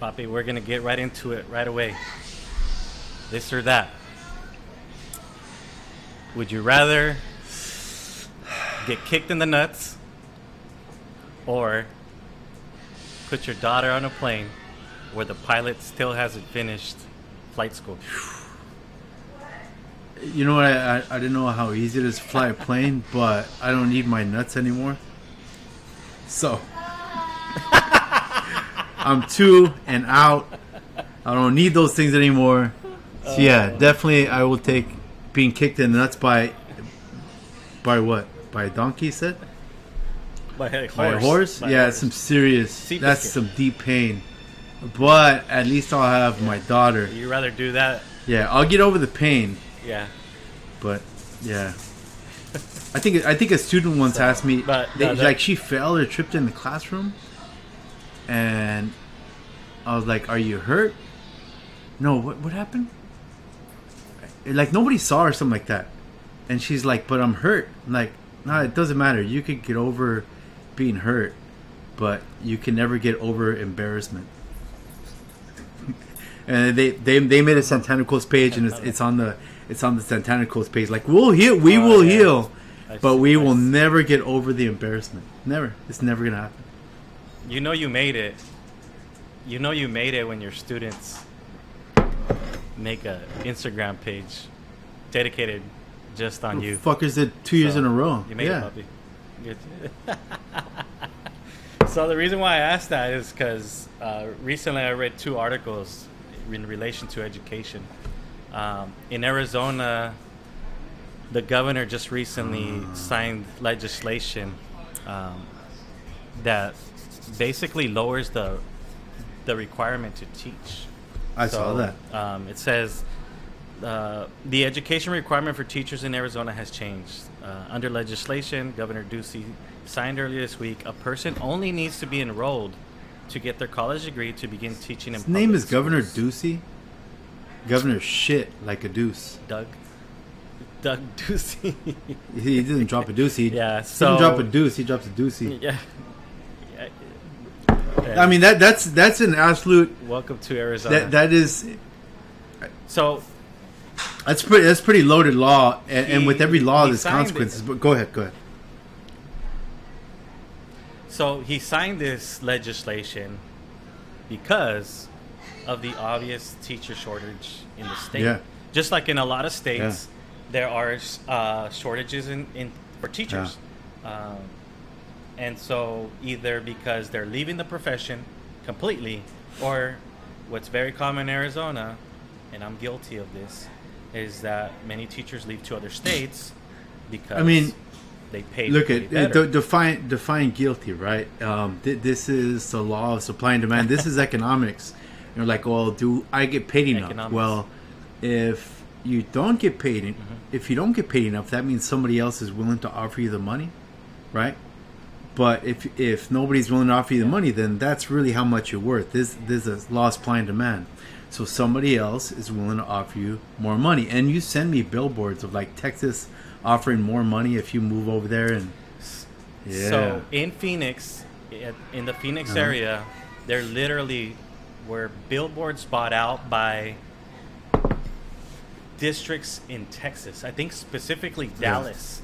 Poppy, we're gonna get right into it right away. This or that. Would you rather get kicked in the nuts or put your daughter on a plane where the pilot still hasn't finished flight school? You know what? I, I, I didn't know how easy it is to fly a plane, but I don't need my nuts anymore. So I'm two and out. I don't need those things anymore. So yeah, oh. definitely I will take being kicked in the nuts by by what? By a donkey said? By a horse. By a horse? By yeah, horse. some serious Sea that's biscuit. some deep pain. But at least I'll have my daughter. You rather do that? Yeah, I'll get over the pain. Yeah. But yeah, I think I think a student once asked me, but, they, no, like she fell or tripped in the classroom, and I was like, "Are you hurt?" No, what what happened? Like nobody saw or something like that, and she's like, "But I'm hurt." I'm like, no, it doesn't matter. You could get over being hurt, but you can never get over embarrassment. and they, they they made a Santana Coast page, and it's, it's on the it's on the Santana Coast page. Like we'll heal, we Oh, will yeah. heal, I but we will never get over the embarrassment. Never. It's never gonna happen. You know you made it. You know you made it when your students make a Instagram page dedicated just on you. Fuckers did two years So, in a row. You made yeah. it, puppy. So the reason why I asked that is because uh, recently I read two articles in relation to education. Um, in Arizona, the governor just recently signed legislation um, that basically lowers the the requirement to teach. I saw that. Um, it says uh, the education requirement for teachers in Arizona has changed. Uh, under legislation, Governor Ducey signed earlier this week, a person only needs to be enrolled to get their college degree to begin teaching in His name is Governor. Ducey. Governor shit like a deuce. Doug. Doug Ducey. He, he didn't drop a deuce. He, Yeah, he so- didn't drop a deuce. He drops a deucey. yeah. I mean that that's that's an absolute welcome to Arizona. that that is so that's pretty that's pretty loaded law and, and with every law there's signed it. consequences. But go ahead, go ahead. So he signed this legislation because of the obvious teacher shortage in the state. Yeah. Just like in a lot of states, there are uh, shortages in, in for teachers. Um, and so either because they're leaving the profession completely, or what's very common in Arizona, and I'm guilty of this, is that many teachers leave to other states because I mean, they pay. Look at uh, better. define define guilty, right? Um, th- this is the law of supply and demand. This is economics. You're like, well, do I get paid enough? Economics. Well, if you don't get paid, Mm-hmm. if you don't get paid enough, that means somebody else is willing to offer you the money, right? But if if nobody's willing to offer you the money, then that's really how much you're worth. This this is law of supply and demand. So somebody else is willing to offer you more money, and you send me billboards of like Texas offering more money if you move over there, and yeah, So in Phoenix, in the Phoenix Uh-huh. area, there literally were billboards bought out by districts in Texas. I think specifically Dallas.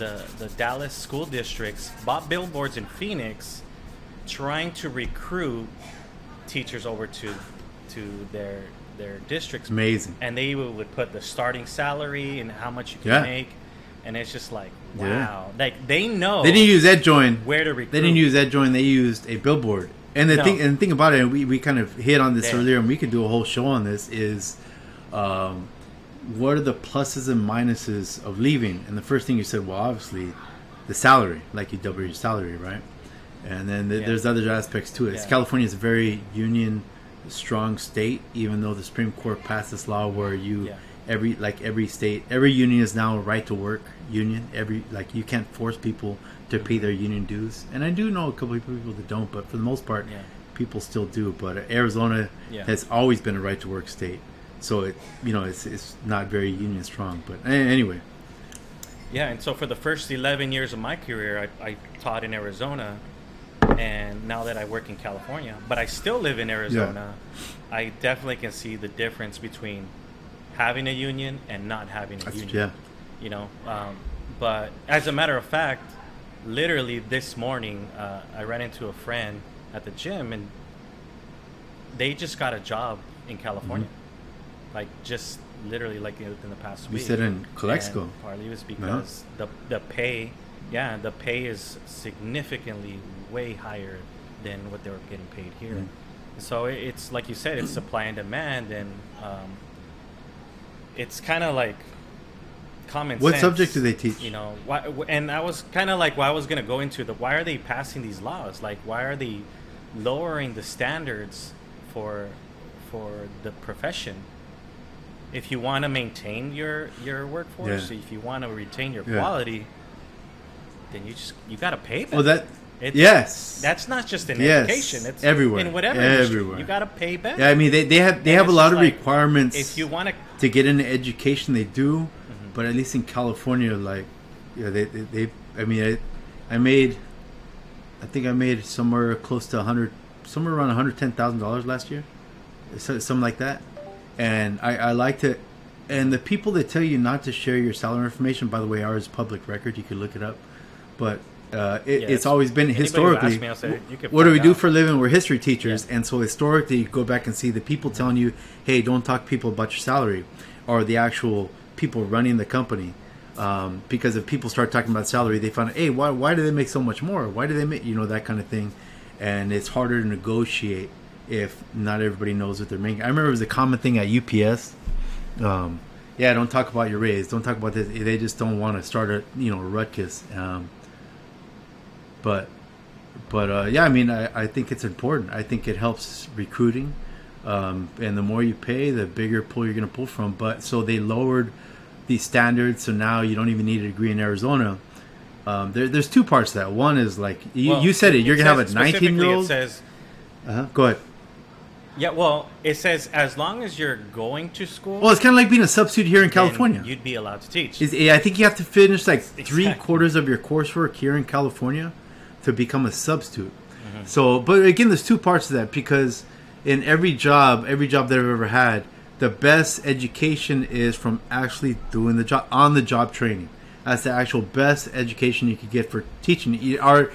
The the Dallas school districts bought billboards in Phoenix, trying to recruit teachers over to to their their districts. amazing. And they would put the starting salary and how much you can Yeah. make, and it's just like wow, Yeah. like they know They didn't use EdJoin. where to recruit. They didn't use EdJoin. They used a billboard. And the No. thing, and the thing about it, we, we kind of hit on this Yeah. earlier, and we could do a whole show on this. Is um, what are the pluses and minuses of leaving? And the first thing you said, well, obviously, the salary, like you double your salary, right? And then th- Yeah. there's other aspects to it. Yeah. California is a very union strong state, even though the Supreme Court passed this law where you Yeah. every like every state every union is now a right to work union every like you can't force people to pay their union dues and i do know a couple of people that don't but for the most part Yeah. people still do but arizona has always been a right to work state so it you know it's, it's not very union strong but anyway Yeah, and so for the first 11 years of my career, I, I taught in Arizona, and now that I work in California, but I still live in Arizona, yeah. I definitely can see the difference between having a union and not having a That's- union. yeah. You know, um, but as a matter of fact, literally this morning, uh, I ran into a friend at the gym, and they just got a job in California, like just literally like within the past Mm-hmm. You said in Calexico. And Partly was because the the pay, yeah, the pay is significantly way higher than what they were getting paid here. Mm. So it's like you said, it's supply and demand, and um, it's kind of like common sense. What sense, subject do they teach? You know, why, and I was kind of like, why I was gonna go into the why are they passing these laws? Like, why are they lowering the standards for for the profession? If you want to maintain your your workforce, Yeah. if you want to retain your Yeah. quality, then you just you got to pay them. Well, that It's- yes. That's not just in Yes, education. It's everywhere, In whatever industry, you got to pay better. yeah, I mean they, they have they And have a lot of like, requirements. if you want to, to get into education they do Mm-hmm. but at least in california like yeah they they, they i mean I, I made i think i made somewhere close to 100 somewhere around $110000 last year something like that and i i like to and the people that tell you not to share your salary information by the way ours is public record you could look it up but uh, it, Yeah, it's always been historically. me, say, what do we find do for a living? We're history teachers, Yeah. and so historically, you go back and see the people telling you, "Hey, don't talk to people about your salary," or the actual people running the company. Um, because if people start talking about salary, they find, "Hey, why why do they make so much more? Why do they make you know that kind of thing?" And it's harder to negotiate if not everybody knows what they're making. I remember it was a common thing at UPS. Um, yeah, don't talk about your raise. Don't talk about this. They just don't want to start a you know a ruckus. Um, but but uh, yeah, I mean, I, I think it's important. I think it helps recruiting, um, and the more you pay, the bigger pool you're going to pull from. But so they lowered the standards, so now you don't even need a degree in Arizona. Um, there, there's two parts to that. One is like you, well, you said it. You're going to have a 19 year old. says, Uh-huh. Go ahead. Yeah, well, it says as long as you're going to school, Well, it's kind of like being a substitute here in California. you'd be allowed to teach. Is, I think you have to finish like three quarters of your coursework here in California to become a substitute. Mm-hmm. So, but again, there's two parts to that because in every job, every job that I've ever had, the best education is from actually doing the job on the job training. That's the actual best education you could get for teaching. Are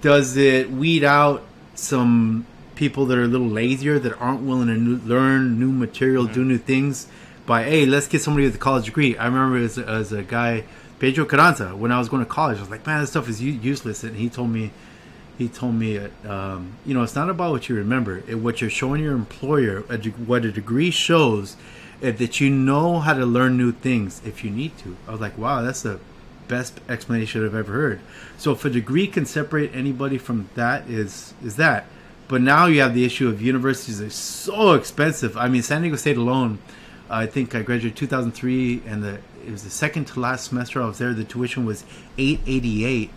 does it weed out some people that are a little lazier that aren't willing to new, learn new material, do new things? By hey, let's get somebody with a college degree. I remember as, as a guy, Pedro Carranza, when I was going to college, I was like, man, this stuff is useless, and he told me he told me, um, you know, it's not about what you remember. It, what you're showing your employer, a de- what a degree shows, is that you know how to learn new things if you need to. I was like, wow, that's the best explanation I've ever heard. So if a degree can separate anybody from that, is is that. But now you have the issue of universities are so expensive. I mean, San Diego State alone, I think I graduated 2003, and the it was the second to last semester I was there. The tuition was 888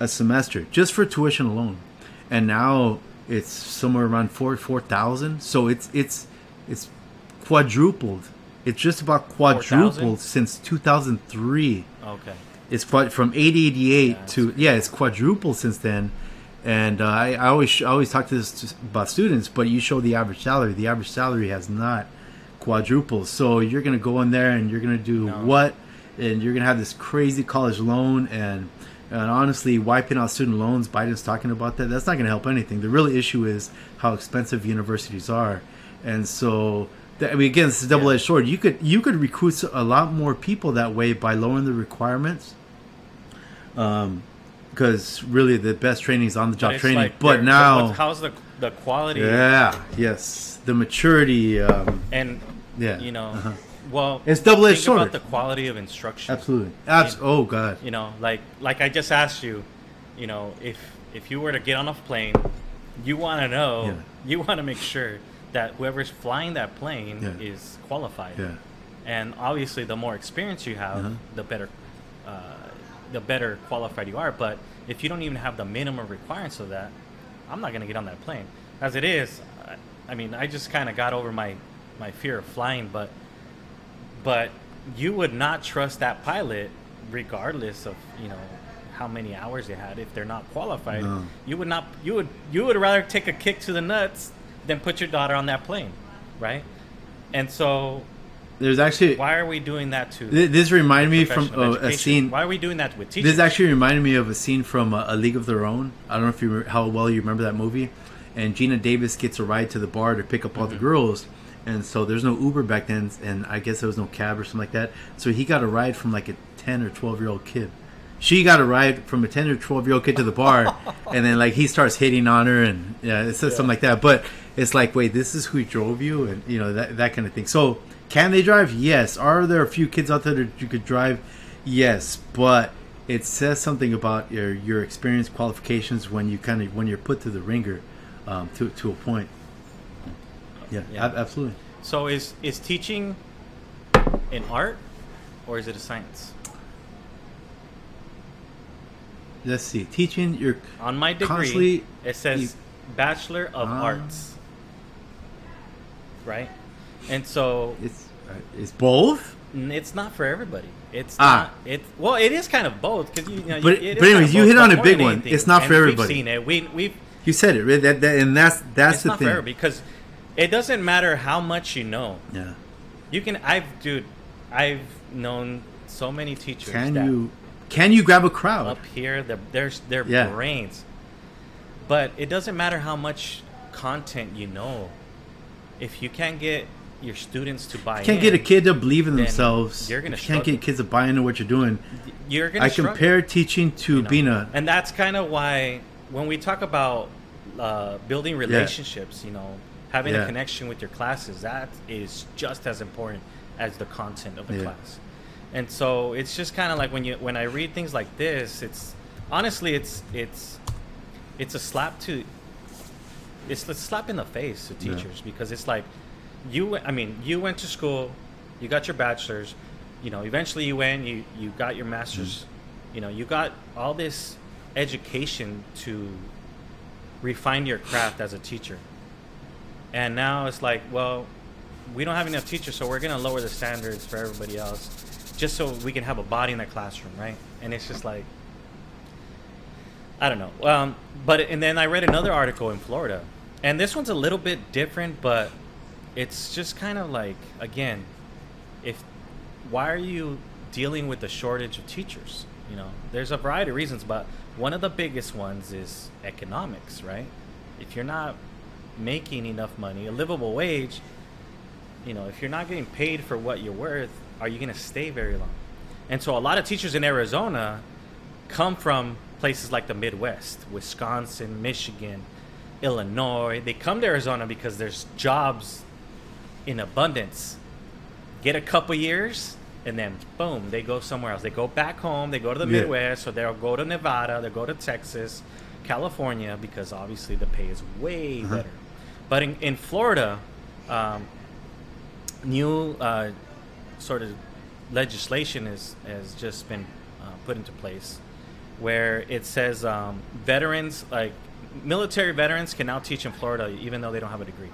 a semester just for tuition alone, and now it's somewhere around four four thousand. So it's it's it's quadrupled. It's just about quadrupled 4,000? since two thousand three. okay. It's quad from eight eighty eight Yeah, to yeah, it's quadrupled since then. And uh, I, I always I always talk to this about students, but you show the average salary. The average salary has not quadrupled. So you're gonna go in there and you're gonna do No. what? And you're gonna have this crazy college loan and and honestly, wiping out student loans. Biden's talking about that. That's not going to help anything. The real issue is how expensive universities are, and so that, I mean, again, it's a double-edged sword. You could you could recruit a lot more people that way by lowering the requirements. Um, because really the best training is on the job training. like but now, how's the the quality? yeah, yes, the maturity. Um, and Yeah, you know, uh-huh. well, It's double-edged think sword. About the quality of instruction, absolutely, Abs- Oh God, You know, like like I just asked you, you know, if if you were to get on a plane, you want to know, Yeah. you want to make sure that whoever's flying that plane Yeah. is qualified. yeah, And obviously, the more experience you have, Uh-huh. the better, uh, the better qualified you are. But if you don't even have the minimum requirements of that, I'm not gonna get on that plane. As it is, I, I mean, I just kind of got over my my fear of flying, but but you would not trust that pilot, regardless of you know how many hours they had if they're not qualified. No. You would not. You would. You would rather take a kick to the nuts than put your daughter on that plane, right? And so, There's actually why are we doing that to? th- this reminded me from uh, a scene. Why are we doing that with teachers? This actually reminded me of a scene from uh, A League of Their Own. I don't know if you re- how well you remember that movie. And Geena Davis gets a ride to the bar to pick up all Mm-hmm. the girls. And so there's no Uber back then, and I guess there was no cab or something like that. So he got a ride from like a 10 or 12 year old kid. She got a ride from a 10 or 12 year old kid to the bar, and then like he starts hitting on her, and yeah, it says something like that. But it's like, wait, this is who drove you, and you know that that kind of thing. So can they drive? Yes. Are there a few kids out there that you could drive? Yes, but it says something about your your experience qualifications when you kind of when you're put to the ringer um, to to a point. Yeah, Yeah. ab- absolutely. So is is teaching an art or is it a science? Let's see. Teaching your On my degree, it says you- Bachelor of Ah. Arts. Right? And so it's it's both. it's not for everybody. It's Ah. not. It well, it is kind of both because you, you know. But- you- it is but anyways, you hit on a big one. anything, It's not and for everybody. We've seen it. We we've. You said it, right? That, that, and that's that's It's the not thing. because it doesn't matter how much you know. Yeah. You can. I've dude. I've known so many teachers. Can you can you grab a crowd? up here their, their Yeah. brains but it doesn't matter how much content you know if you can't get your students to buy Can't in, get a kid to believe in themselves. you're gonna you can't get kids to buy into what you're doing. you're gonna I struggle, compare teaching to you know? being a and that's kind of why when we talk about uh, building relationships you know having Yeah. a connection with your classes that is just as important as the content of the Yeah. class and so it's just kind of like when you when i read things like this it's honestly it's it's it's a slap to it's a slap in the face to Yeah. teachers because it's like you i mean you went to school you got your bachelor's you know eventually you went you you got your master's you know you got all this education to refine your craft as a teacher. And now it's like well we don't have enough teachers so we're going to lower the standards for everybody else just so we can have a body in the classroom right? And it's just like I don't know. Um, but and then I read another article in Florida, and this one's a little bit different, but it's just kind of like again, if why are you dealing with the shortage of teachers? You know, there's a variety of reasons, but one of the biggest ones is economics, right? If you're not making enough money, a livable wage, you know, if you're not getting paid for what you're worth, are you going to stay very long? And so a lot of teachers in Arizona come from places like the Midwest, Wisconsin, Michigan, Illinois. They come to Arizona because there's jobs in abundance. Get a couple years, and then boom, they go somewhere else. They go back home. They go to the Yeah. Midwest, or they'll go to Nevada. They'll go to Texas, California, because obviously the pay is way Uh-huh. better. But in, in Florida, um, new uh, sort of legislation is, has just been uh, put into place where it says um, veterans, like military veterans, can now teach in Florida even though they don't have a degree.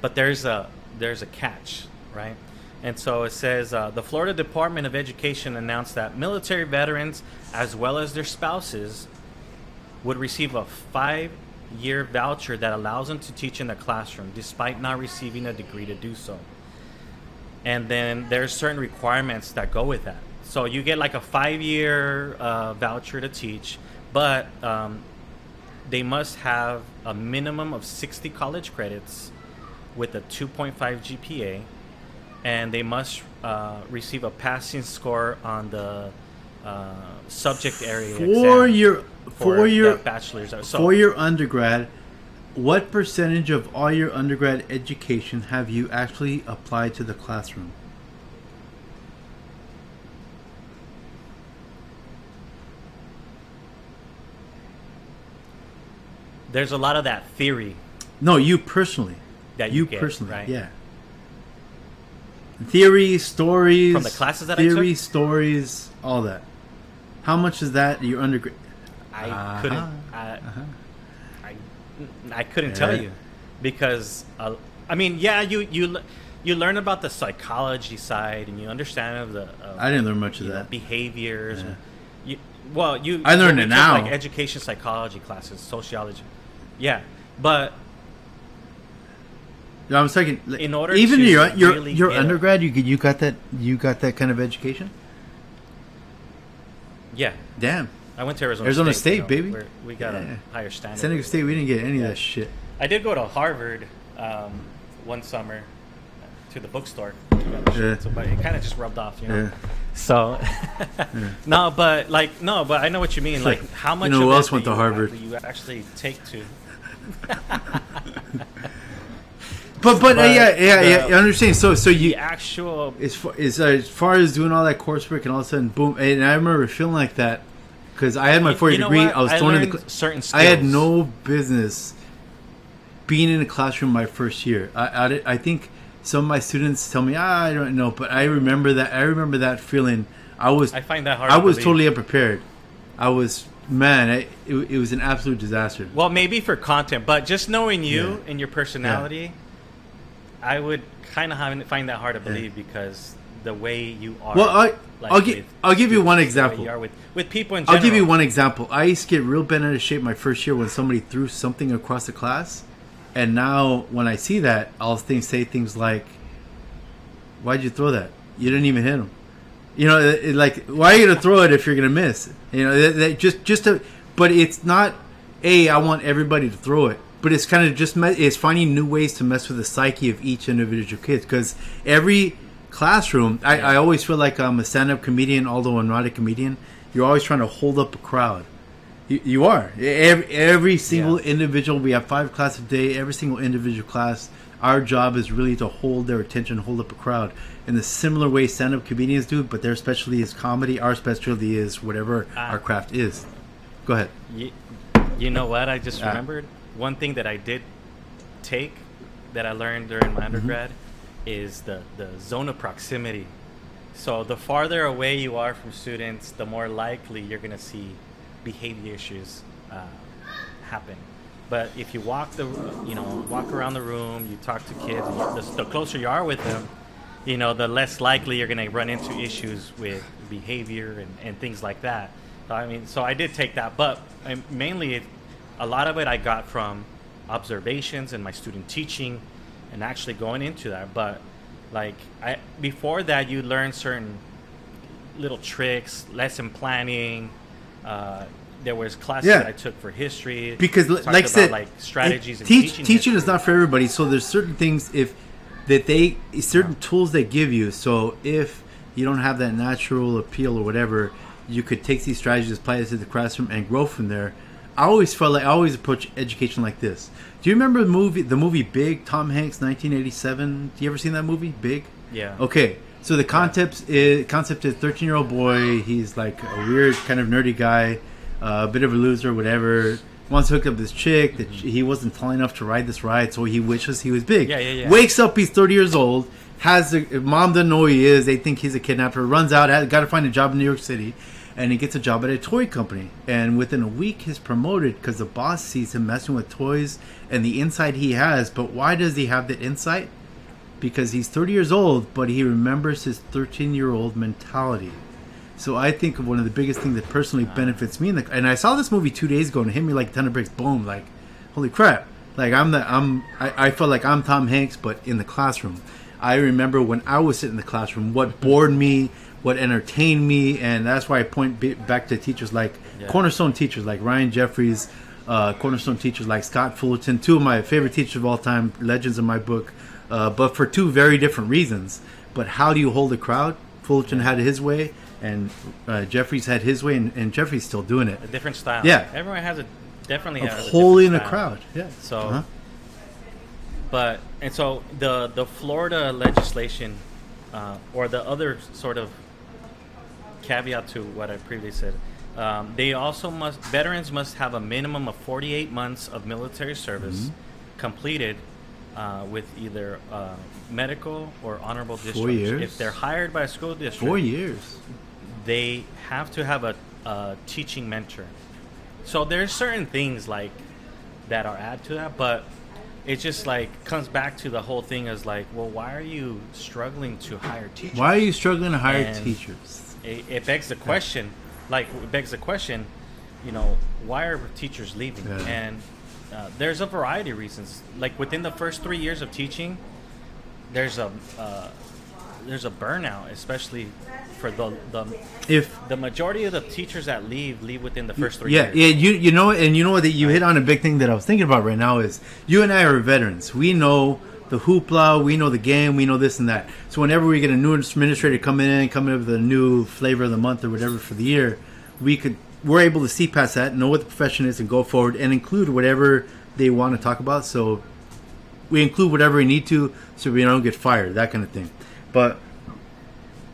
But there's a there's a catch, right? And so it says uh, the Florida Department of Education announced that military veterans, as well as their spouses, would receive a five-year voucher that allows them to teach in the classroom, despite not receiving a degree to do so. And then there's certain requirements that go with that. So you get like a five-year uh, voucher to teach, but um, they must have a minimum of 60 college credits with a 2.5 GPA, and they must uh, receive a passing score on the uh, subject area for your for your bachelor's. So for your undergrad. What percentage of all your undergrad education have you actually applied to the classroom? there's a lot of that theory No, you personally. That you you, get, personally, right? yeah. Theory, stories From the classes that I theory, took? stories, all that. How much is that your undergrad? I Uh-huh. couldn't. I, Uh-huh. I, I couldn't tell you because uh, I mean, yeah, you you you learn about the psychology side and you understand of the. Of, I didn't learn much of you know, that. behaviors. Yeah. You, well, you. I learned we it now. Like education psychology classes, sociology. Yeah, but I was talking. like, In order even your your really your undergrad, you you got that you got that kind of education. yeah, Damn, I went to Arizona. Arizona State, State, baby. where we got Yeah. a higher standard. San Diego State, we didn't get any Yeah. of that shit. I did go to Harvard um, one summer to the bookstore. Yeah. So, but it kind of just rubbed off, you know. Yeah. So, no, but like no, but I know what you mean. Like, how much? know of who else went to Harvard? You actually take to? But but, uh, yeah yeah yeah, I understand. So so you The actual as far as, uh, as far as doing all that coursework and all of a sudden boom and I remember feeling like that because I had my four You year know degree. what? I was I thrown in the. certain I had no business being in a classroom my first year. I, I, I think some of my students tell me, ah, I don't know, but I remember that. I remember that feeling. I was I find that hard. I to was believe. totally unprepared. I was man. I, it, it was an absolute disaster. Well, maybe for content, but just knowing you Yeah. and your personality, I would kind of find that hard to believe because the way you are. Well, I, like, I'll give I'll give you one example. You are with with people in general. I'll give you one example. I used to get real bent out of shape my first year when somebody threw something across the class, and now when I see that, I'll think, say things like, "Why'd you throw that? You didn't even hit him." You know, it, it, like why are you gonna throw it if you're gonna miss? You know, that, that just just to, but it's not. A, I want everybody to throw it, but it's kind of just me- it's finding new ways to mess with the psyche of each individual kid because every classroom, I, I always feel like I'm a stand-up comedian, although I'm not a comedian. You're always trying to hold up a crowd. You, you are every, every single Yeah. individual. We have five classes a day. Every single individual class. Our job is really to hold their attention, hold up a crowd in the similar way stand-up comedians do. But their specialty is comedy. Our specialty is whatever Ah. our craft is. Go ahead. You, you know what? I just Ah. remembered one thing that I did take that I learned during Mm-hmm. my undergrad is the, the zone of proximity. So the farther away you are from students, the more likely you're going to see behavior issues uh, happen. But if you walk the you know walk around the room, you talk to kids, the, the closer you are with them, you know the less likely you're going to run into issues with behavior and, and things like that. So, I mean, so I did take that, but I, mainly it, a lot of it I got from observations and my student teaching, and actually going into that. But like I before that, you learn certain little tricks, lesson planning. Uh, there was classes Yeah. that I took for history because like I said like strategies it- teach, teaching, teaching is not for everybody so there's certain things if that they certain tools they give you so if you don't have that natural appeal or whatever you could take these strategies apply it to the classroom and grow from there i always felt like i always approach education like this do you remember the movie the movie big tom hanks 1987 do you ever seen that movie big Yeah. Okay, so the concept is concept is thirteen year old boy. He's like a weird kind of nerdy guy, uh, a bit of a loser, whatever. Wants to hook up this chick that he wasn't tall enough to ride this ride, so he wishes he was big. Yeah, yeah, yeah. Wakes up, he's thirty years old. Has a, mom doesn't know who he is. They think he's a kidnapper. Runs out, got to find a job in New York City, and he gets a job at a toy company. And within a week, he's promoted because the boss sees him messing with toys and the insight he has. But why does he have that insight? because he's 30 years old, but he remembers his 13 year old mentality. So I think of one of the biggest things that personally benefits me, in the, and I saw this movie two days ago and it hit me like a ton of bricks. Boom! Like, holy crap! Like I'm the I'm I, I felt like I'm Tom Hanks, but in the classroom. I remember when I was sitting in the classroom, what bored me, what entertained me, and that's why I point b- back to teachers like Yeah. cornerstone teachers like Ryan Jeffries, uh, cornerstone teachers like Scott Fullerton, two of my favorite teachers of all time, legends in my book, uh, but for two very different reasons. But how do you hold a crowd? Fullerton had his way, and uh, Jeffries had his way, and, and Jeffries still doing it. a different style. Yeah. everyone has a definitely Of has a holding a different crowd. Yeah. So, Uh-huh. but and so the the Florida legislation, uh, or the other sort of caveat to what I previously said, um, they also must veterans must have a minimum of 48 months of military service Mm-hmm. completed uh, with either uh, medical or honorable discharge. years? If they're hired by a school district, Four years. they have to have a, a teaching mentor. So there's certain things like that are add to that, but it just like comes back to the whole thing as like, well, why are you struggling to hire teachers? Why are you struggling to hire And- teachers? It, it begs the question: like it begs the question, you know, why are teachers leaving? Yeah. And uh, there's a variety of reasons. Like within the first three years of teaching, there's a uh, there's a burnout, especially for the the If the majority of the teachers that leave leave within the first three yeah, years. yeah, you you know, and you know what? That you hit on a big thing that I was thinking about right now is you and I are veterans. We know the hoopla, we know the game, we know this and that. So whenever we get a new administrator coming in, coming up with a new flavor of the month or whatever for the year, we could we're able to see past that, know what the profession is, and go forward and include whatever they want to talk about. So we include whatever we need to, so we don't get fired, that kind of thing. But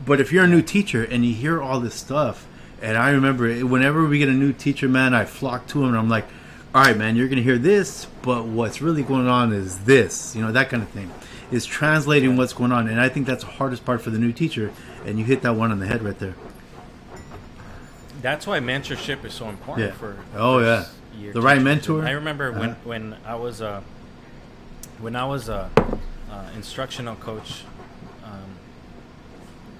but if you're a new teacher and you hear all this stuff, and I remember whenever we get a new teacher, man, I flock to him and I'm like, all right, man, you're going to hear this, but what's really going on is this, you know, that kind of thing. Is translating what's going on. And I think that's the hardest part for the new teacher. And you hit that one on the head right there. That's why mentorship is so important Yeah. for Oh, yeah. The right mentor. I remember when Uh-huh. when I was a when I was a uh, instructional coach.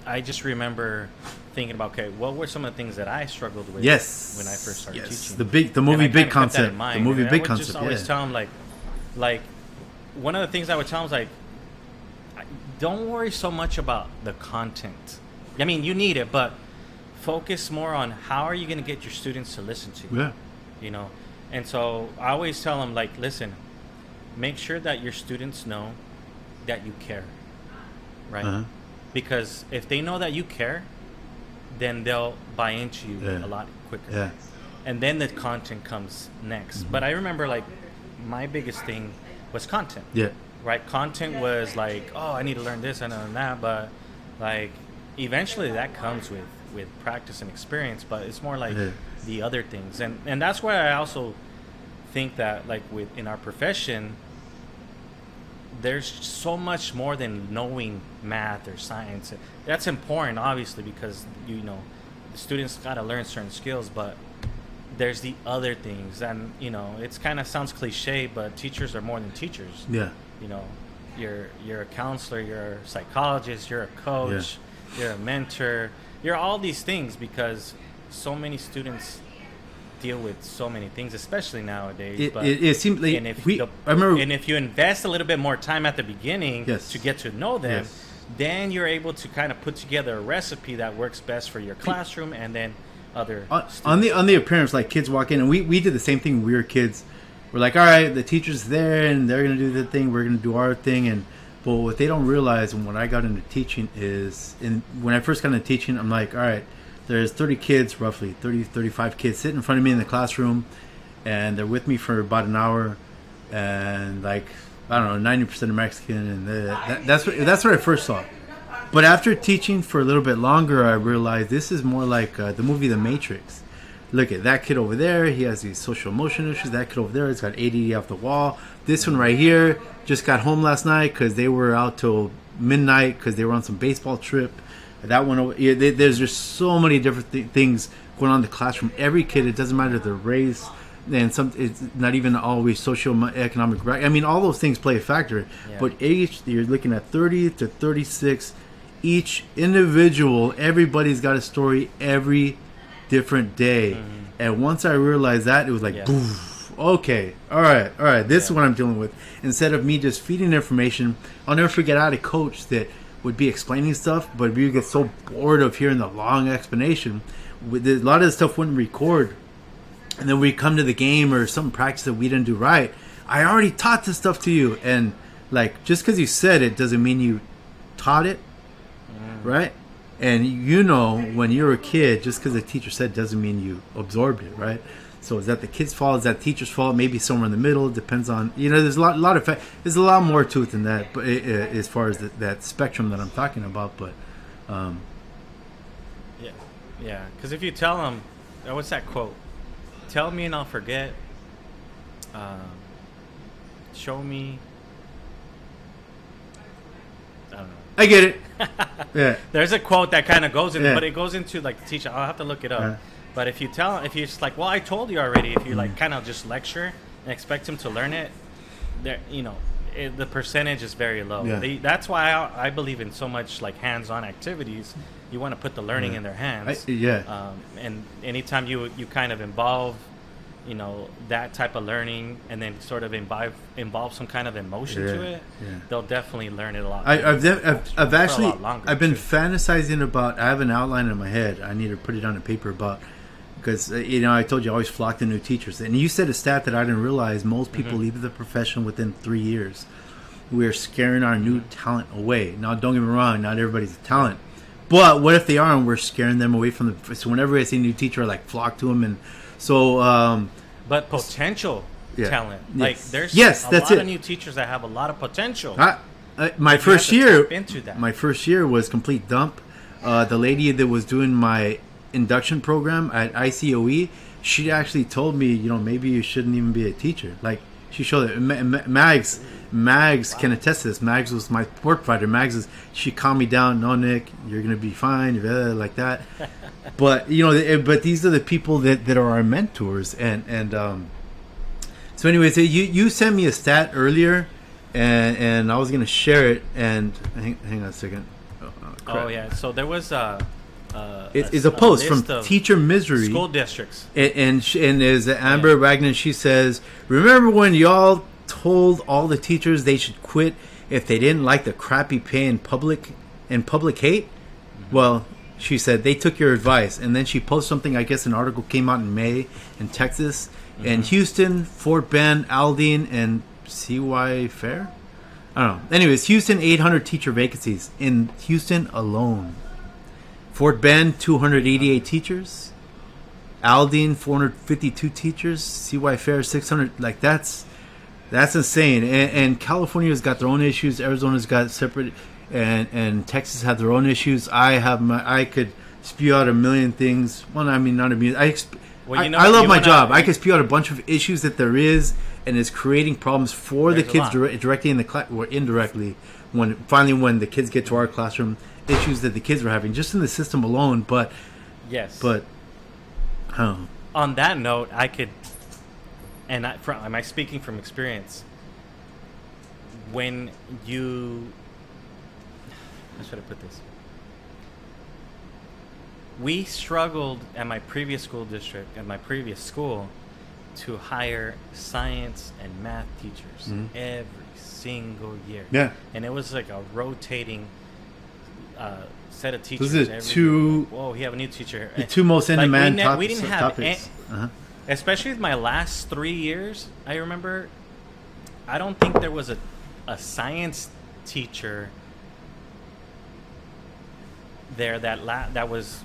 I just remember thinking about okay, what were some of the things that I struggled with Yes. when I first started yes. teaching? The big, the I movie Big kept that in concept. The movie and I Big would concept. Just always yeah. tell them like, like one of the things I would tell them is like, don't worry so much about the content. I mean, you need it, but focus more on how are you going to get your students to listen to you. yeah. You know, and so I always tell them like, listen, make sure that your students know that you care, right? Uh-huh. Because if they know that you care, then they'll buy into you Yeah. a lot quicker Yeah. and then the content comes next. Mm-hmm. But I remember like my biggest thing was content. Yeah. Right? Content was like, oh, I need to learn this and that, but like eventually that comes with with practice and experience, but it's more like Yeah. the other things. And and that's why I also think that like with in our profession there's so much more than knowing math or science. That's important, obviously, because you know the students got to learn certain skills. But there's the other things, and you know, it's kind of sounds cliche, but teachers are more than teachers. Yeah. You know, you're you're a counselor, you're a psychologist, you're a coach, you're a mentor, you're all these things because so many students deal with so many things, especially nowadays. It, but it, it seemed like and if we. the- I remember. and if you invest a little bit more time at the beginning Yes. to get to know them, Yes. then you're able to kind of put together a recipe that works best for your classroom and then other on, on the on the appearance, like kids walk in, and we, we did the same thing. when We were kids. We're like, all right, the teacher's there, and they're gonna do the thing. We're gonna do our thing, and but what they don't realize, and when I got into teaching, is and when I first got into teaching, I'm like, all right, there's 30 kids, roughly 30, 35 kids, sitting in front of me in the classroom, and they're with me for about an hour, and like I don't know, 90 percent Mexican, and that, that's what that's what I first saw. But after teaching for a little bit longer, I realized this is more like uh, the movie The Matrix. Look at that kid over there. He has these social emotion issues. That kid over there has got ADD off the wall. This one right here just got home last night because they were out till midnight because they were on some baseball trip. That one, over, yeah, they, there's just so many different th- things going on in the classroom. Every kid, it doesn't matter their race, and some it's not even always socioeconomic. Right? I mean, all those things play a factor. Yeah. But age, you're looking at 30 to 36. Each individual, everybody's got a story every different day. Mm-hmm. And once I realized that, it was like, Yeah. "Boof, okay, all right, all right, this is what I'm dealing with. Instead of me just feeding information, I'll never forget I had a coach that would be explaining stuff, but we would get so bored of hearing the long explanation. A lot of the stuff wouldn't record and then we come to the game or some practice that we didn't do right. I already taught this stuff to you, and like just because you said it doesn't mean you taught it, mm. right? And you know when you're a kid, just because the teacher said doesn't mean you absorbed it, right? So is that the kid's fault? Is that the teacher's fault? Maybe somewhere in the middle. Depends on you know. There's a lot, lot of fa- there's a lot more to it than that. But uh, uh, as far as the, that spectrum that I'm talking about, but um, Yeah, yeah. Because if you tell them, uh, what's that quote? Tell me and I'll forget. Um, show me. I don't know. I get it. yeah, There's a quote that kind of goes in, Yeah. but it goes into like the teacher. I'll have to look it up. Uh-huh. But if you tell, if you're just like, well, I told you already. If you like, kind of just lecture and expect him to learn it, there, you know, it, the percentage is very low. Yeah. They, that's why I, I believe in so much like hands-on activities. You want to put the learning Yeah. in their hands. I- yeah. Um, and anytime you you kind of involve, you know, that type of learning, and then sort of involve involve some kind of emotion to it, yeah. they'll definitely learn it a lot. I, I've, de- I've, I've actually lot longer, I've been too. fantasizing about. I have an outline in my head. I need to put it on a paper about because uh, you know I told you I always flock to new teachers, and you said a stat that I didn't realize. Most people Mm-hmm. leave the profession within three years. We are scaring our new talent away. Now, don't get me wrong. Not everybody's a talent, but what if they are, and we're scaring them away from the? So whenever I see a new teacher, I like flock to them, and so. Um, but potential Yeah. talent, Yes. like there's Yes, a that's lot it. of new teachers that have a lot of potential. I, I, my first year into that. my first year was complete dump. Uh, the lady that was doing my induction program at ICOE, she actually told me, you know, maybe you shouldn't even be a teacher. Like she showed it. Ma- Ma- Mags, Mags can attest to this. Mags was my work fighter. Mags is she calmed me down. No, Nick, you're gonna be fine. uh, Like that. but you know, but these are the people that, that are our mentors, and and um, so, anyways, you you sent me a stat earlier, and and I was gonna share it. And hang, hang on a second. Oh, oh, oh yeah, so there was a. a It, it's a post from Teacher Misery, school districts. and and, sh- and there's Amber Wagner. She says, "Remember when y'all told all the teachers they should quit if they didn't like the crappy pay and public and public hate?" Mm-hmm. Well, she said they took your advice, and then she posted something. I guess an article came out in May in Texas, and Mm-hmm. Houston, Fort Bend, Aldine, and CY Fair. I don't know. Anyways, Houston 800 teacher vacancies in Houston alone. Fort Bend 288 teachers. Aldine 452 teachers. CY Fair 600. Like that's that's insane. And, and California's got their own issues. Arizona's got separate, and and Texas had their own issues. I have my I could spew out a million things. Well, I mean not a million. I exp- Well, you I- know I, what? love my job. I could spew out a bunch of issues that there is, and is creating problems for the kids dire- directly in the class or indirectly. When finally when the kids get to our classroom, issues that the kids were having just in the system alone. But Yes, but oh on that note, I could, and I, from, am I speaking from experience? When you, how should I put this? We struggled at my previous school district, at my previous school, to hire science and math teachers Mhm. every single year. Yeah. and it was like a rotating uh, set of teachers. Are every two- year. Whoa, we have a new teacher. the two most in Like, we demand ne- topics. we didn't have topics. uh-huh. especially with my last three years i remember i don't think there was a, a science teacher there that la- that was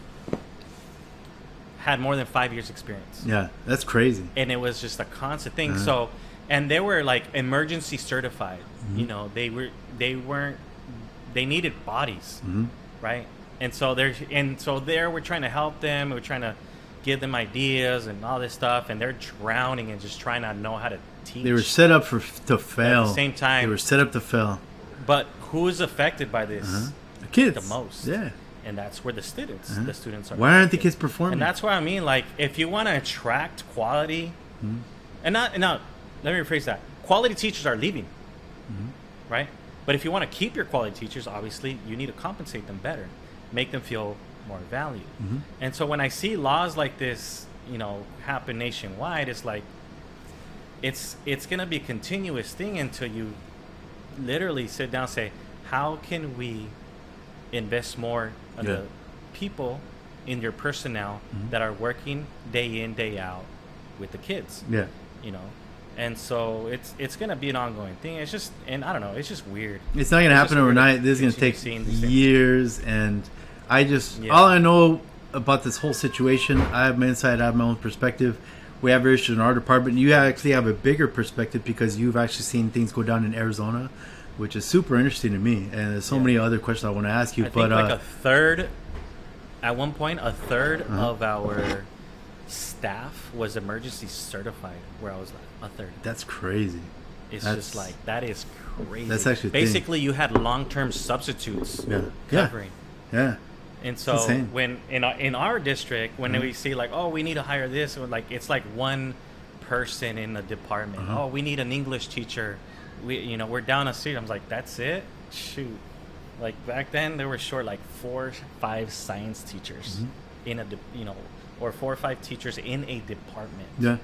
had more than five years experience Yeah, that's crazy. and it was just a constant thing Uh-huh. so and they were like emergency certified Mm-hmm. you know they were they weren't they needed bodies hmm right? And so there's and so there we're trying to help them. We're trying to give them ideas and all this stuff, and they're drowning and just trying to know how to teach. They were set up for to fail. At the same time- they were set up to fail. but who is affected by this Uh-huh. The kids, the most? Yeah. and that's where the students, Uh-huh. the students are. Why aren't the kids performing? And that's what I mean. Like, if you want to attract quality, Mm-hmm. and not, and not, let me rephrase that. Quality teachers are leaving, Mm-hmm. right? But if you want to keep your quality teachers, obviously, you need to compensate them better, make them feel more valued. Mhm. And so when I see laws like this, you know, happen nationwide, it's like, it's it's gonna be a continuous thing until you literally sit down and say, how can we invest more of Yeah. the people in your personnel Mhm. that are working day in day out with the kids Yeah. you know and so it's it's gonna be an ongoing thing it's just and i don't know it's just weird It's not going to It's happen overnight. This is going to take years, and I just Yeah. all I know about this whole situation. I have my insight. I have my own perspective. We have issues in our department. You actually have a bigger perspective because you've actually seen things go down in Arizona, which is super interesting to me. And there's so Yeah. many other questions I want to ask you. i but like uh, a third at one point a 3rd Uh-huh. of our staff was emergency certified where i was like a third that's crazy. it's That's- just like that is crazy That's actually a thing. basically you had long-term substitutes Yeah. Yeah. covering Yeah. And so insane. when in our, in our district, when Mhm. we see like, oh, we need to hire this, or like it's like one person in the department. Uh-huh. Oh, we need an English teacher we you know we're down a seat. I'm like, that's it. Shoot, like back then there were short like four, five science teachers Mhm. in a de- you know, or four or five teachers in a department. Yeah.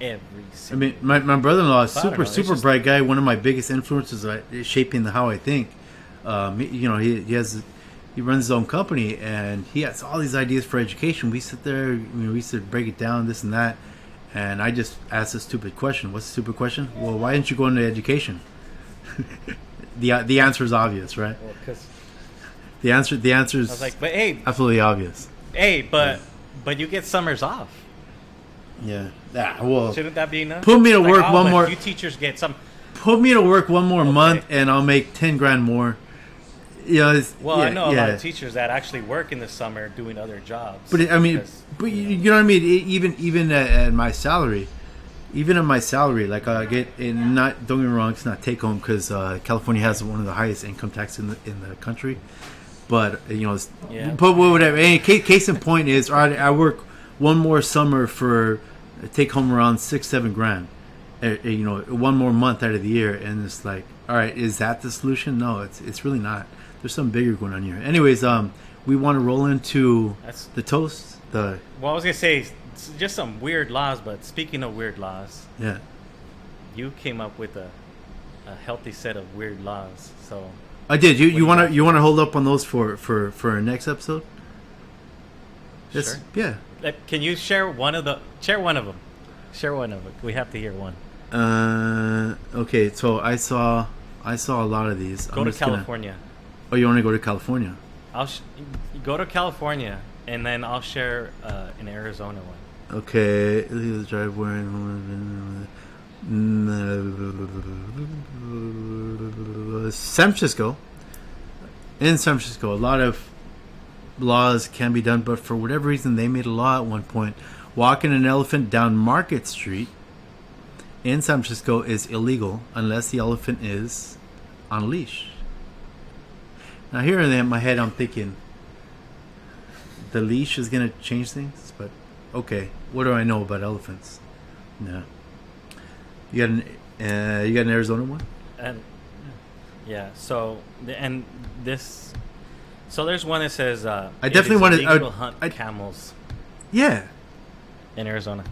Every I mean, my, my brother-in-law is super know, super just- bright guy. One of my biggest influences is shaping the how I think. Um, you know, he, he has he runs his own company and he has all these ideas for education. We sit there, you know, we used to break it down, this and that, and I just asked a stupid question. What's the stupid question? Well, why didn't you go into education? the the answer is obvious, right? Well, The answer the answer I is was like, but hey, absolutely obvious. hey, but but you get summers off. Yeah. Yeah. Well, Shouldn't that be enough? Put me to Like, work oh, one more- You teachers get some. put me to work one more Okay. month and I'll make ten grand more. You know, it's, Well, yeah, I know a lot of teachers that actually work in the summer doing other jobs. But it- I mean, because- but you, you know what I mean. E- Even even at, at my salary, even at my salary, like I get and not don't get me wrong, it's not take home because uh, California has one of the highest income tax in the in the country. But you know, it's, Yeah. but whatever. Any case, case in point is, all right, I work one more summer for take home around six seven grand. Uh, uh, you know, one more month out of the year, and it's like, all right, is that the solution? No, it's it's really not. There's something bigger going on here. Anyways, um, we want to roll into That's- the toast. The well, I was gonna say just some weird laws. But speaking of weird laws, yeah. you came up with a a healthy set of weird laws. So I did. You you want to you want to hold up on those for for for our next episode? Sure. Yeah. Like, can you share one of the share one of them? Share one of them. We have to hear one. Uh. Okay. So I saw I saw a lot of these. Go I'm to just gonna- California. oh, you want to go to California? I'll sh- go to California, and then I'll share uh, an Arizona one. Okay. The drive wearing. San Francisco. In San Francisco, a lot of laws can be done, but for whatever reason, they made a law at one point. Walking an elephant down Market Street in San Francisco is illegal unless the elephant is on a leash. Now, here in my head, I'm thinking the leash is going to change things, but okay, what do I know about elephants? No. You got an uh, you got an Arizona one? And yeah, so and this, so there's one that says uh, I it definitely wanna- I- hunt I- camels Yeah. in Arizona,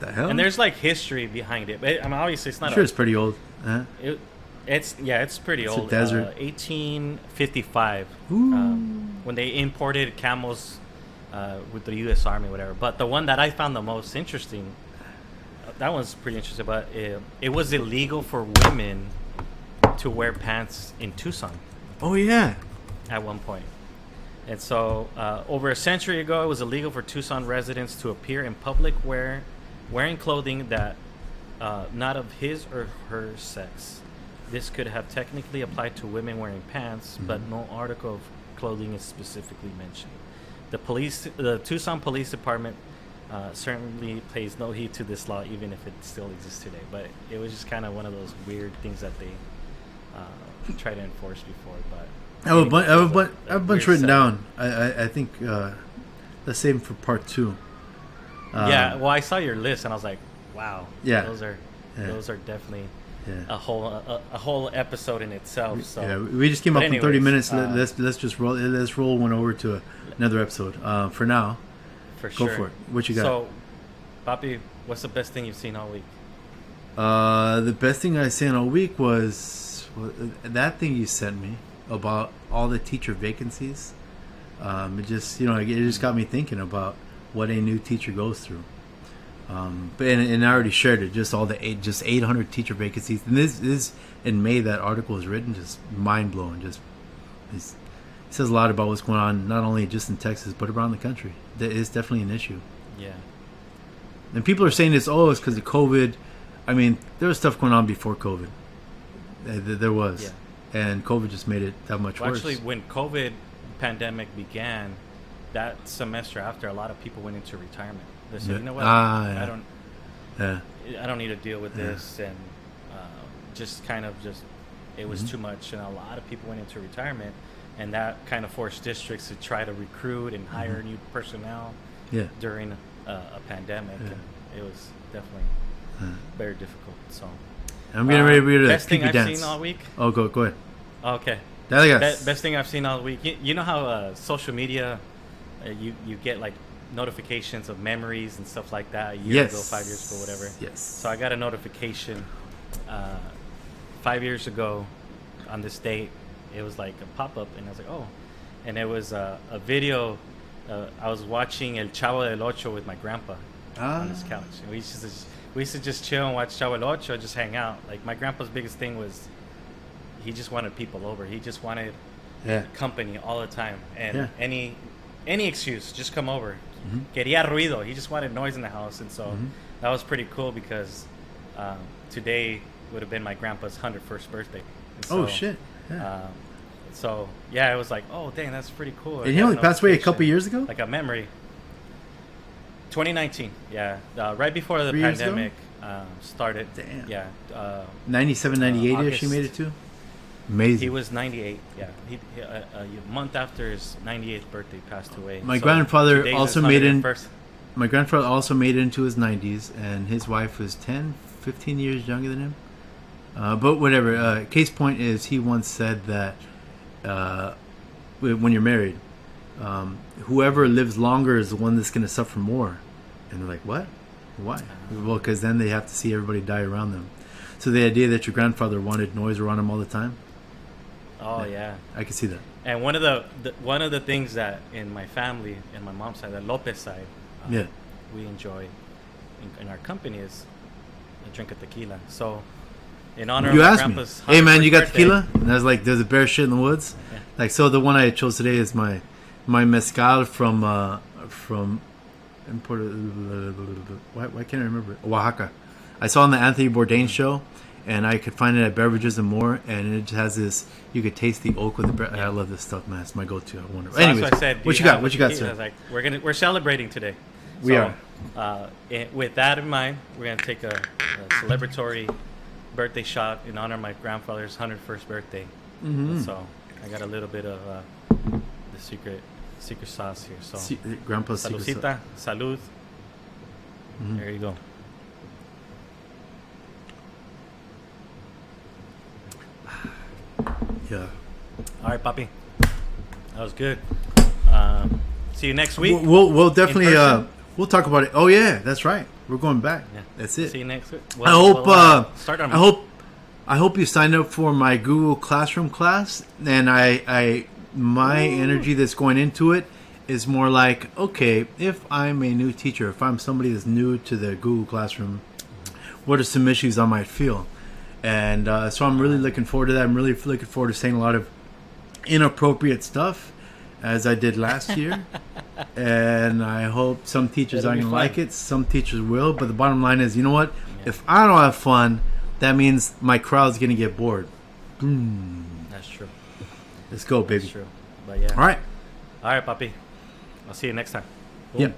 The hell? and there's like history behind it. But I mean, obviously, it's I'm not. sure a, it's pretty old. Huh? it, it's yeah, it's pretty It's a old. desert. Uh, 1855, Ooh. um, when they imported camels uh, with the U.S. Army, whatever. But the one that I found the most interesting, uh, that one's pretty interesting. But it, it was illegal for women to wear pants in Tucson. Oh yeah. at one point. And so, uh, over a century ago, it was illegal for Tucson residents to appear in public wear, wearing clothing that uh, not of his or her sex. This could have technically applied to women wearing pants, but Mhm. no article of clothing is specifically mentioned. The police, the Tucson Police Department, uh, certainly pays no heed to this law, even if it still exists today. But it was just kind of one of those weird things that they uh, tried to enforce before. But I have a bunch. I have a It's bunch. have a bunch written setup. down. I I, I think uh, let's save them for part two. yeah, Um, well, I saw your list and I was like, wow. Yeah. those are Yeah. those are definitely yeah. a whole a, a whole episode in itself. So yeah, we just came But up in thirty minutes. Uh, let's let's just roll. Let's roll one over to another episode. Uh, for now, for sure. go sure. for it. What you got? So, Papi, what's the best thing you've seen all week? Uh, the best thing I've seen all week was well, that thing you sent me about all the teacher vacancies. Um, it just you know it just got me thinking about what a new teacher goes through. Um, but and, and I already shared it. Just all the eight, just 800 teacher vacancies. And this is in May that article was written. Just mind blowing. Just it's, it says a lot about what's going on, not only just in Texas but around the country. That is definitely an issue. Yeah, And people are saying it's oh, it's because of COVID. I mean, there was stuff going on before COVID. There was. Yeah. And COVID just made it that much well, worse. actually, when COVID pandemic began, that semester after, a lot of people went into retirement. They said, Yeah. you know what, Ah, yeah. I don't yeah. I don't need to deal with this, and uh, just kind of just it was Mhm. too much, and a lot of people went into retirement, and that kind of forced districts to try to recruit and hire Mhm. new personnel Yeah. during uh, a pandemic, it was definitely very difficult. So, I'm getting Uh, ready to best thing I've dance. seen all week. Oh, go go ahead. Okay. Dale Be- best thing I've seen all week. You, you know how uh, social media, uh, you you get like notifications of memories and stuff like that a year yes. ago, five years ago, whatever. Yes. So I got a notification uh, five years ago on this date. It was like a pop up, and I was like, oh, and it was uh, a video. Uh, I was watching El Chavo del Ocho with my grandpa on his Ah. couch. And we used to just, we used to just chill and watch Chavo Ocho, just hang out. Like my grandpa's biggest thing was he just wanted people over. He just wanted Yeah. company all the time, and Yeah. any any excuse, just come over. Mhm. Quería ruido. He just wanted noise in the house, and so Mhm. that was pretty cool because um, today would have been my grandpa's hundred first birthday. And Oh so, shit. Yeah. Um, so yeah, it was like, oh dang, that's pretty cool. And he only passed away a couple years ago? Like a memory. 2019, yeah, uh, right before the Three years ago? pandemic um, started. Damn. Yeah, uh, 97, 98 ish. He August. made it to. Amazing. he was 98. Yeah, he, he, uh, a month after his 98th birthday passed away. My grandfather today's also made in- 101st. My grandfather also made it into his 90s, and his wife was 10, 15 years younger than him. Uh, but whatever. Uh, case point is, he once said that uh, wh- when you're married, um, whoever lives longer is the one that's going to suffer more. And they're like, what? Why? Well, because then they have to see everybody die around them. So the idea that your grandfather wanted noise around him all the time, Oh yeah. I can see that. And one of the, the one of the things that in my family, in my mom's side, the Lopez side, um, Yeah. we enjoy in, in our company is a drink of tequila. So, in honor You of asked me, hey man, you got birthday- tequila? And I was like, there's a bear shit in the woods. Yeah. Like so, the one I chose today is my my mezcal from uh, from Puerto. Why, why can't I remember it? Oaxaca. I saw it on the Anthony Bourdain show, and I could find it at Beverages and More, and it just has this. You could taste the oak with the. I love this stuff, man. It's my go-to. I wonder. So Anyways, what said. what you got? What you got, sir? like, we're gonna we're celebrating today. We So, are. Uh, i- with that in mind, we're gonna take a, a celebratory birthday shot in honor of my grandfather's hundred first birthday. Mhm. So I got a little bit of uh, the secret secret sauce here. So Se- Grandpa's secret sauce. saludcita, salud. Mhm. There you go. Yeah. All right, papi. That was good. Um, see you next week. We'll, we'll, we'll definitely uh, we'll talk about it. Oh yeah, that's right. We're going back. Yeah. That's it. See you next week. I hope. we'll, uh, start on I hope. I hope you signed up for my Google Classroom class, and I, I, my energy that's going into it is more like, okay, if I'm a new teacher, if I'm somebody that's new to the Google Classroom, what are some issues I might feel? And uh, so I'm really looking forward to that. I'm really looking forward to saying a lot of inappropriate stuff, as I did last year. and I hope some teachers aren't going to like it. Some teachers will. But the bottom line is, you know what? If I don't have fun, that means my crowd's going to get bored. Boom. That's true. Let's go, That's baby. true. But yeah. All right. All right, papi. I'll see you next time. Yep.